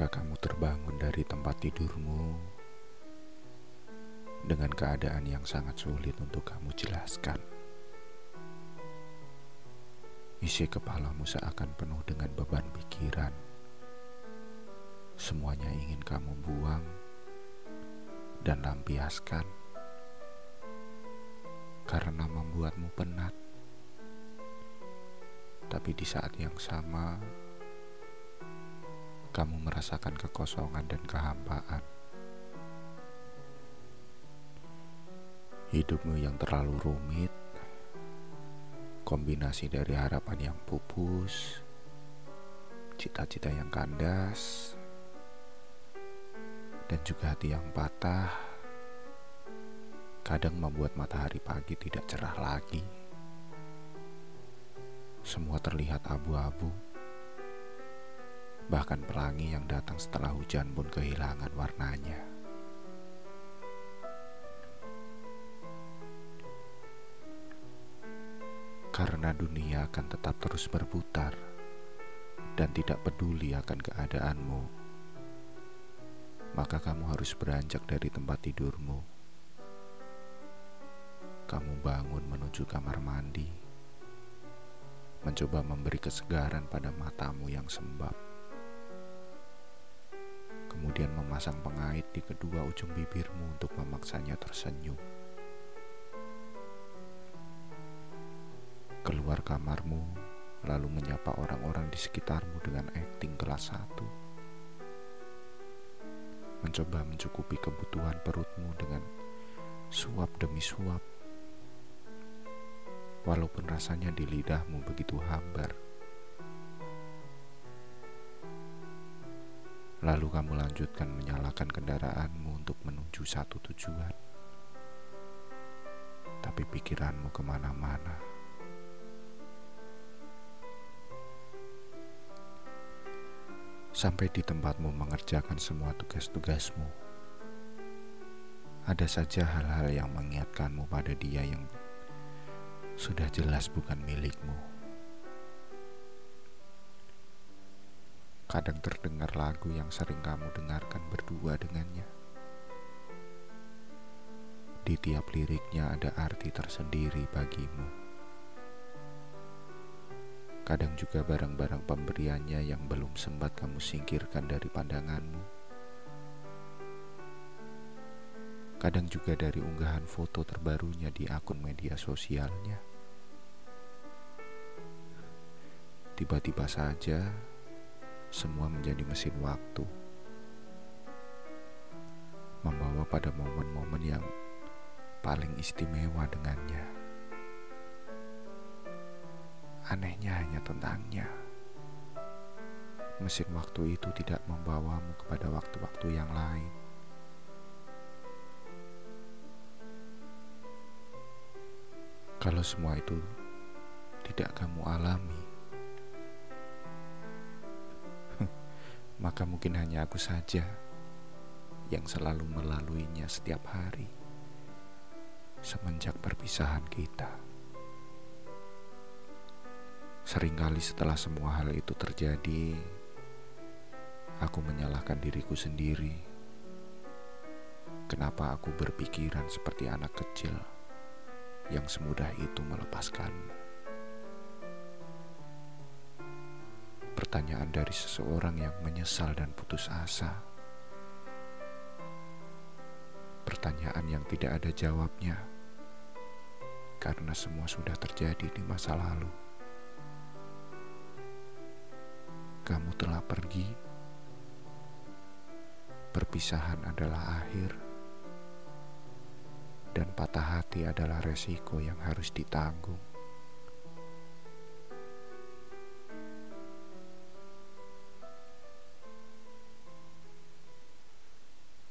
Pernahkah kamu terbangun dari tempat tidurmu dengan keadaan yang sangat sulit untuk kamu jelaskan? Isi kepalamu seakan penuh dengan beban pikiran. Semuanya ingin kamu buang dan lampiaskan karena membuatmu penat. Tapi di saat yang sama, kamu merasakan kekosongan dan kehampaan. Hidupmu yang terlalu rumit, kombinasi dari harapan yang pupus, cita-cita yang kandas, dan juga hati yang patah, kadang membuat matahari pagi tidak cerah lagi. Semua terlihat abu-abu Bahkan pelangi yang datang setelah hujan pun kehilangan warnanya. Karena dunia akan tetap terus berputar dan tidak peduli akan keadaanmu, maka kamu harus beranjak dari tempat tidurmu. Kamu bangun menuju kamar mandi, mencoba memberi kesegaran pada matamu yang sembab kemudian memasang pengait di kedua ujung bibirmu untuk memaksanya tersenyum. Keluar kamarmu, lalu menyapa orang-orang di sekitarmu dengan akting kelas satu. Mencoba mencukupi kebutuhan perutmu dengan suap demi suap. Walaupun rasanya di lidahmu begitu hambar. Lalu kamu lanjutkan menyalakan kendaraanmu untuk menuju satu tujuan. Tapi pikiranmu ke mana-mana. Sampai di tempatmu mengerjakan semua tugas-tugasmu. Ada saja hal-hal yang mengingatkanmu pada dia yang sudah jelas bukan milikmu. Kadang terdengar lagu yang sering kamu dengarkan berdua dengannya. Di tiap liriknya ada arti tersendiri bagimu. Kadang juga barang-barang pemberiannya yang belum sempat kamu singkirkan dari pandanganmu. Kadang juga dari unggahan foto terbarunya di akun media sosialnya. Tiba-tiba saja semua menjadi mesin waktu, membawa pada momen-momen yang paling istimewa dengannya. Anehnya hanya tentangnya. Mesin waktu itu tidak membawamu kepada waktu-waktu yang lain. Kalau semua itu tidak kamu alami, maka mungkin hanya aku saja yang selalu melaluinya setiap hari semenjak perpisahan kita. Seringkali setelah semua hal itu terjadi, aku menyalahkan diriku sendiri. Kenapa aku berpikiran seperti anak kecil yang semudah itu melepaskanmu? Pertanyaan dari seseorang yang menyesal dan putus asa. Pertanyaan yang tidak ada jawabnya, karena semua sudah terjadi di masa lalu. Kamu telah pergi, perpisahan adalah akhir, dan patah hati adalah resiko yang harus ditanggung.